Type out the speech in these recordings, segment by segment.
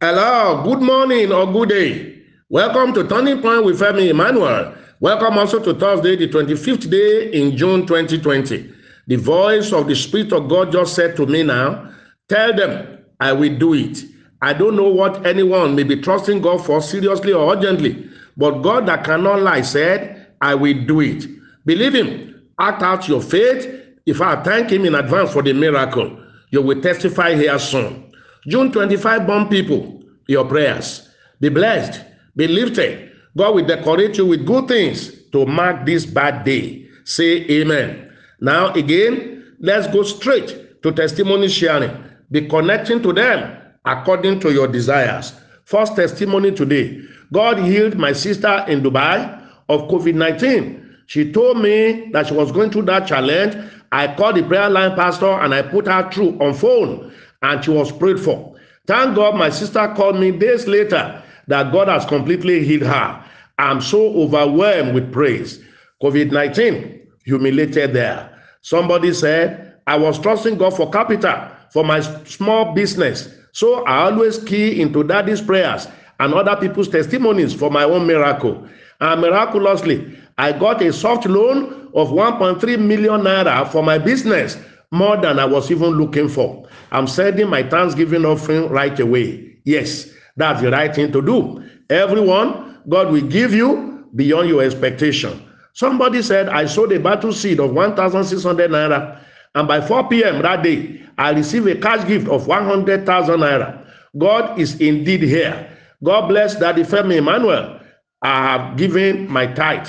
Hello, good morning or good day. Welcome to Turning Point with Femi Emmanuel. Welcome also to Thursday, the 25th day in June 2020. The voice of the Spirit of God just said to me now, Tell them I will do it. I don't know what anyone may be trusting God for seriously or urgently, but God that cannot lie said, I will do it. Believe Him, act out your faith. If I thank Him in advance for the miracle, you will testify here soon. June 25, born people, your prayers. Be blessed, be lifted. God will decorate you with good things to mark this bad day. Say amen. Now, again, let's go straight to testimony sharing. Be connecting to them according to your desires. First testimony today God healed my sister in Dubai of COVID 19. She told me that she was going through that challenge. I called the prayer line pastor and I put her through on phone and she was prayed for. Thank God my sister called me days later that God has completely healed her. I'm so overwhelmed with praise. COVID 19 humiliated there. Somebody said, I was trusting God for capital for my small business. So I always key into daddy's prayers and other people's testimonies for my own miracle. And miraculously, I got a soft loan of 1.3 million naira for my business, more than I was even looking for. I'm sending my Thanksgiving offering right away. Yes, that's the right thing to do. Everyone, God will give you beyond your expectation. Somebody said, I sowed a battle seed of 1,600 naira, and by 4 p.m. that day, I received a cash gift of 100,000 naira. God is indeed here. God bless Daddy Femi Emmanuel. I have given my tithe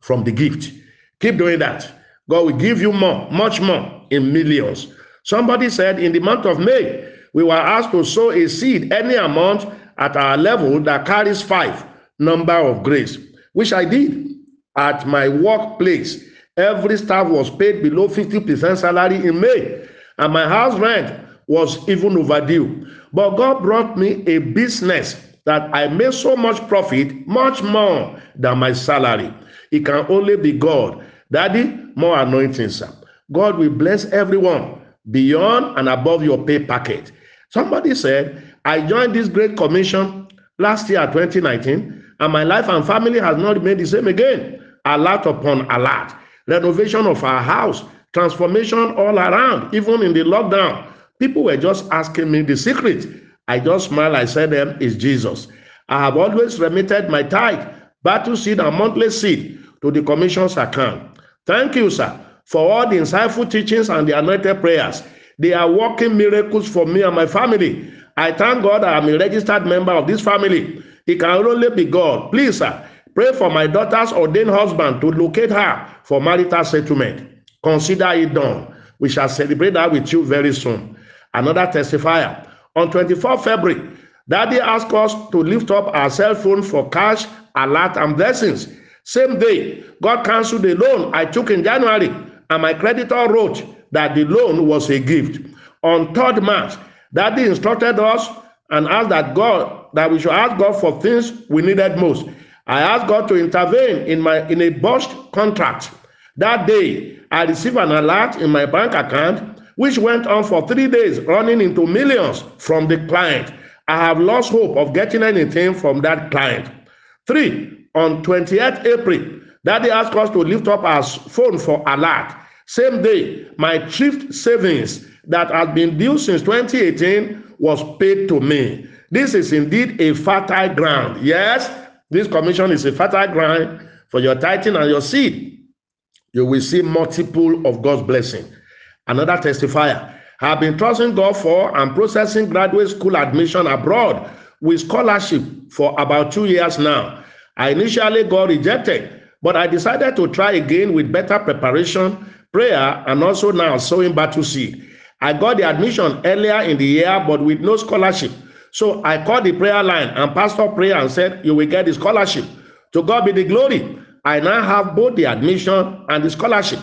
from the gift. Keep doing that. God will give you more, much more in millions. Somebody said in the month of May, we were asked to sow a seed, any amount at our level that carries five number of grace, which I did at my workplace. Every staff was paid below 50% salary in May, and my house rent was even overdue. But God brought me a business that I made so much profit, much more than my salary. It can only be God. Daddy, more anointing, sir. God will bless everyone beyond and above your pay packet. Somebody said, I joined this great commission last year, 2019, and my life and family has not remained the same again. A lot upon a lot. Renovation of our house, transformation all around, even in the lockdown. People were just asking me the secret. I just smiled. I said, um, them is Jesus. I have always remitted my tithe, battle seed, and monthly seed to the commission's account. Thank you, sir, for all the insightful teachings and the anointed prayers. They are working miracles for me and my family. I thank God I am a registered member of this family. It can only be God. Please, sir, pray for my daughter's ordained husband to locate her for marital settlement. Consider it done. We shall celebrate that with you very soon. Another testifier. On 24 February, Daddy asked us to lift up our cell phone for cash, alert, and blessings. Same day, God canceled the loan I took in January, and my creditor wrote that the loan was a gift. On 3rd March, Daddy instructed us and asked that God that we should ask God for things we needed most. I asked God to intervene in my in a bust contract. That day, I received an alert in my bank account, which went on for three days, running into millions from the client. I have lost hope of getting anything from that client. Three, on 28th April, Daddy asked us to lift up our phone for alert. Same day, my thrift savings that had been due since 2018 was paid to me. This is indeed a fertile ground. Yes, this commission is a fertile ground for your tithing and your seed. You will see multiple of God's blessing. Another testifier I've been trusting God for and processing graduate school admission abroad with scholarship for about two years now. I initially got rejected, but I decided to try again with better preparation, prayer, and also now sowing battle seed. I got the admission earlier in the year, but with no scholarship. So I called the prayer line and pastor prayer and said, You will get the scholarship. To God be the glory. I now have both the admission and the scholarship,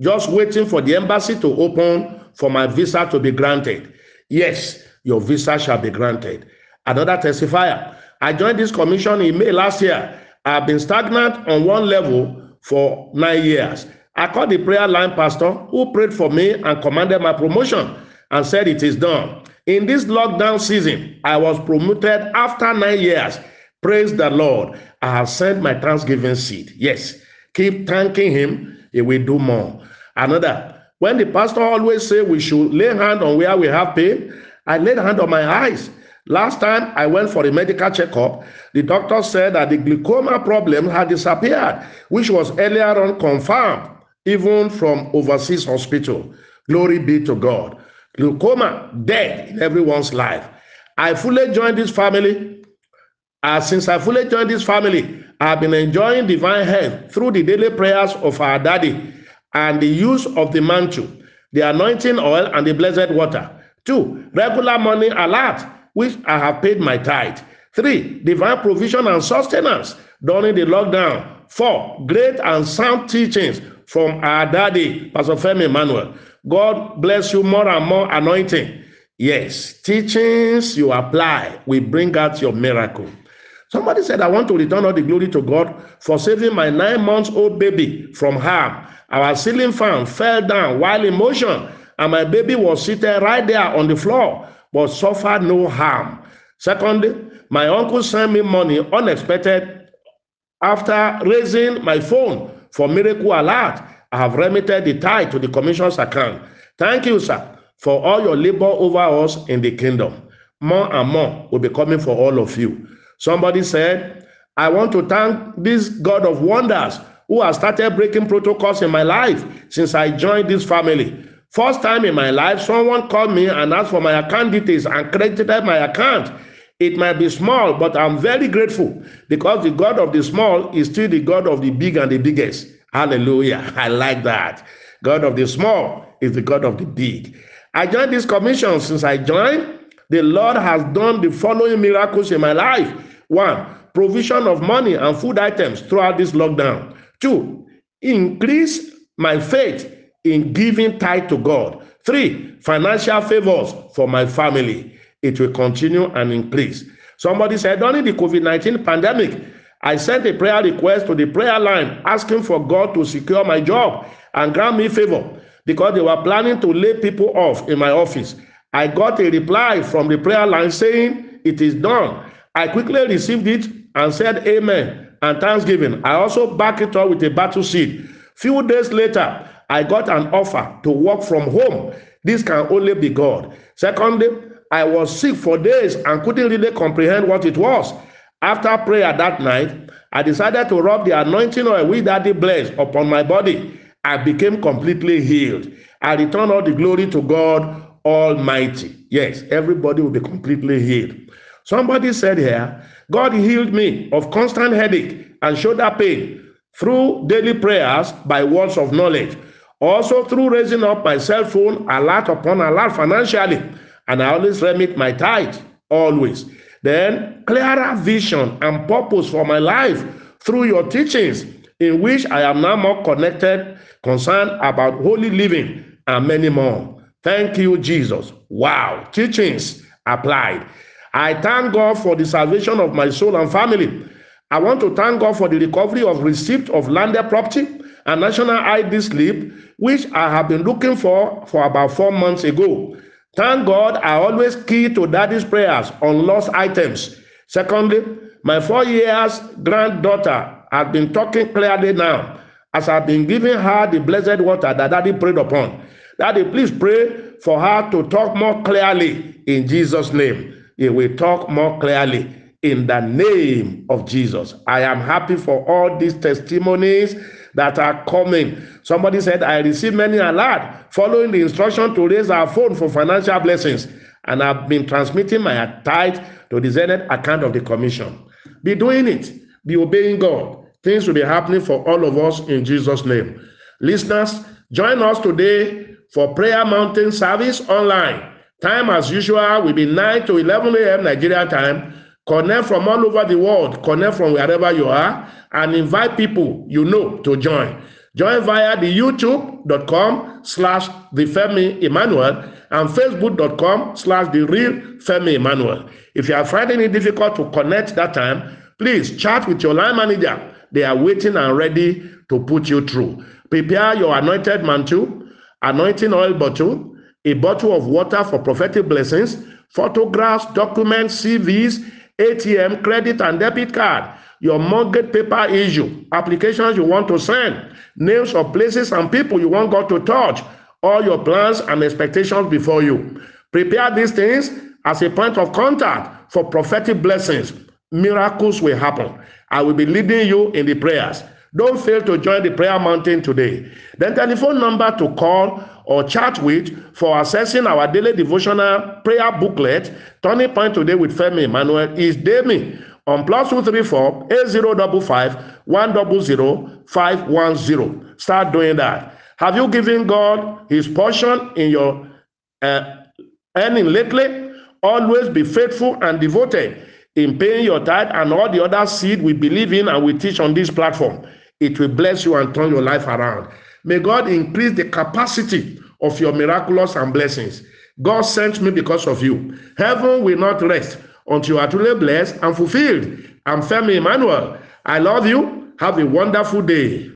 just waiting for the embassy to open for my visa to be granted. Yes, your visa shall be granted. Another testifier. I joined this commission in May last year. I've been stagnant on one level for nine years. I called the prayer line pastor who prayed for me and commanded my promotion and said, It is done. In this lockdown season, I was promoted after nine years. Praise the Lord. I have sent my thanksgiving seed. Yes, keep thanking Him. He will do more. Another, when the pastor always say we should lay hand on where we have pain, I laid hand on my eyes. Last time I went for a medical checkup, the doctor said that the glaucoma problem had disappeared, which was earlier on confirmed, even from overseas hospital. Glory be to God. Glaucoma dead in everyone's life. I fully joined this family. Uh, since I fully joined this family, I've been enjoying divine health through the daily prayers of our daddy and the use of the mantle, the anointing oil, and the blessed water. Two, regular money alert which I have paid my tithe. Three, divine provision and sustenance during the lockdown. Four, great and sound teachings from our daddy, Pastor Femi Emmanuel. God bless you more and more anointing. Yes, teachings you apply will bring out your miracle. Somebody said, I want to return all the glory to God for saving my nine months old baby from harm. Our ceiling fan fell down while in motion, and my baby was seated right there on the floor but suffered no harm. Secondly, my uncle sent me money unexpected after raising my phone for miracle alert. I have remitted the tithe to the commission's account. Thank you, sir, for all your labor over us in the kingdom. More and more will be coming for all of you. Somebody said, I want to thank this God of wonders who has started breaking protocols in my life since I joined this family. First time in my life, someone called me and asked for my account details and credited my account. It might be small, but I'm very grateful because the God of the small is still the God of the big and the biggest. Hallelujah. I like that. God of the small is the God of the big. I joined this commission since I joined. The Lord has done the following miracles in my life. One, provision of money and food items throughout this lockdown. Two, increase my faith in giving tithe to God. Three, financial favors for my family. It will continue and increase. Somebody said during the COVID 19 pandemic, I sent a prayer request to the prayer line asking for God to secure my job and grant me favor because they were planning to lay people off in my office. I got a reply from the prayer line saying it is done. I quickly received it and said amen and thanksgiving. I also backed it up with a battle seed. Few days later, I got an offer to work from home. This can only be God. Secondly, I was sick for days and couldn't really comprehend what it was. After prayer that night, I decided to rub the anointing oil with Daddy bless upon my body. I became completely healed. I return all the glory to God Almighty. Yes, everybody will be completely healed. Somebody said here, God healed me of constant headache and shoulder pain through daily prayers by words of knowledge. Also through raising up my cell phone alert upon alert financially. And I always remit my tithe, always. Then clearer vision and purpose for my life through your teachings, in which I am now more connected, concerned about holy living, and many more. Thank you, Jesus. Wow. Teachings applied. I thank God for the salvation of my soul and family. I want to thank God for the recovery of receipt of landed property and national ID slip, which I have been looking for for about four months ago. Thank God I always key to daddy's prayers on lost items. Secondly, my four years granddaughter has been talking clearly now as I've been giving her the blessed water that daddy prayed upon. Daddy, please pray for her to talk more clearly in Jesus' name. He will talk more clearly in the name of Jesus. I am happy for all these testimonies that are coming. Somebody said, I received many alert following the instruction to raise our phone for financial blessings. And I've been transmitting my tithe to the Zenith account of the commission. Be doing it. Be obeying God. Things will be happening for all of us in Jesus' name. Listeners, join us today for Prayer Mountain service online. Time as usual will be 9 to 11 a.m. Nigeria time. Connect from all over the world. Connect from wherever you are and invite people you know to join. Join via the youtube.com slash the Femi Emmanuel and facebook.com slash the real Femi Emmanuel. If you are finding it difficult to connect that time, please chat with your line manager. They are waiting and ready to put you through. Prepare your anointed mantle, anointing oil bottle, a bottle of water for prophetic blessings, photographs, documents, CVs, ATM, credit and debit card, your mortgage paper issue, applications you want to send, names of places and people you want God to touch, all your plans and expectations before you. Prepare these things as a point of contact for prophetic blessings. Miracles will happen. I will be leading you in the prayers. Don't fail to join the prayer mountain today. The telephone number to call or chat with for accessing our daily devotional prayer booklet, Turning Point Today with Femi Emmanuel, is Demi on plus two three four eight zero double five one double zero five one zero. Start doing that. Have you given God His portion in your uh, earning lately? Always be faithful and devoted in paying your tithe and all the other seed we believe in and we teach on this platform. It will bless you and turn your life around. May God increase the capacity of your miraculous and blessings. God sent me because of you. Heaven will not rest until you are truly blessed and fulfilled. I'm Femi Emmanuel. I love you. Have a wonderful day.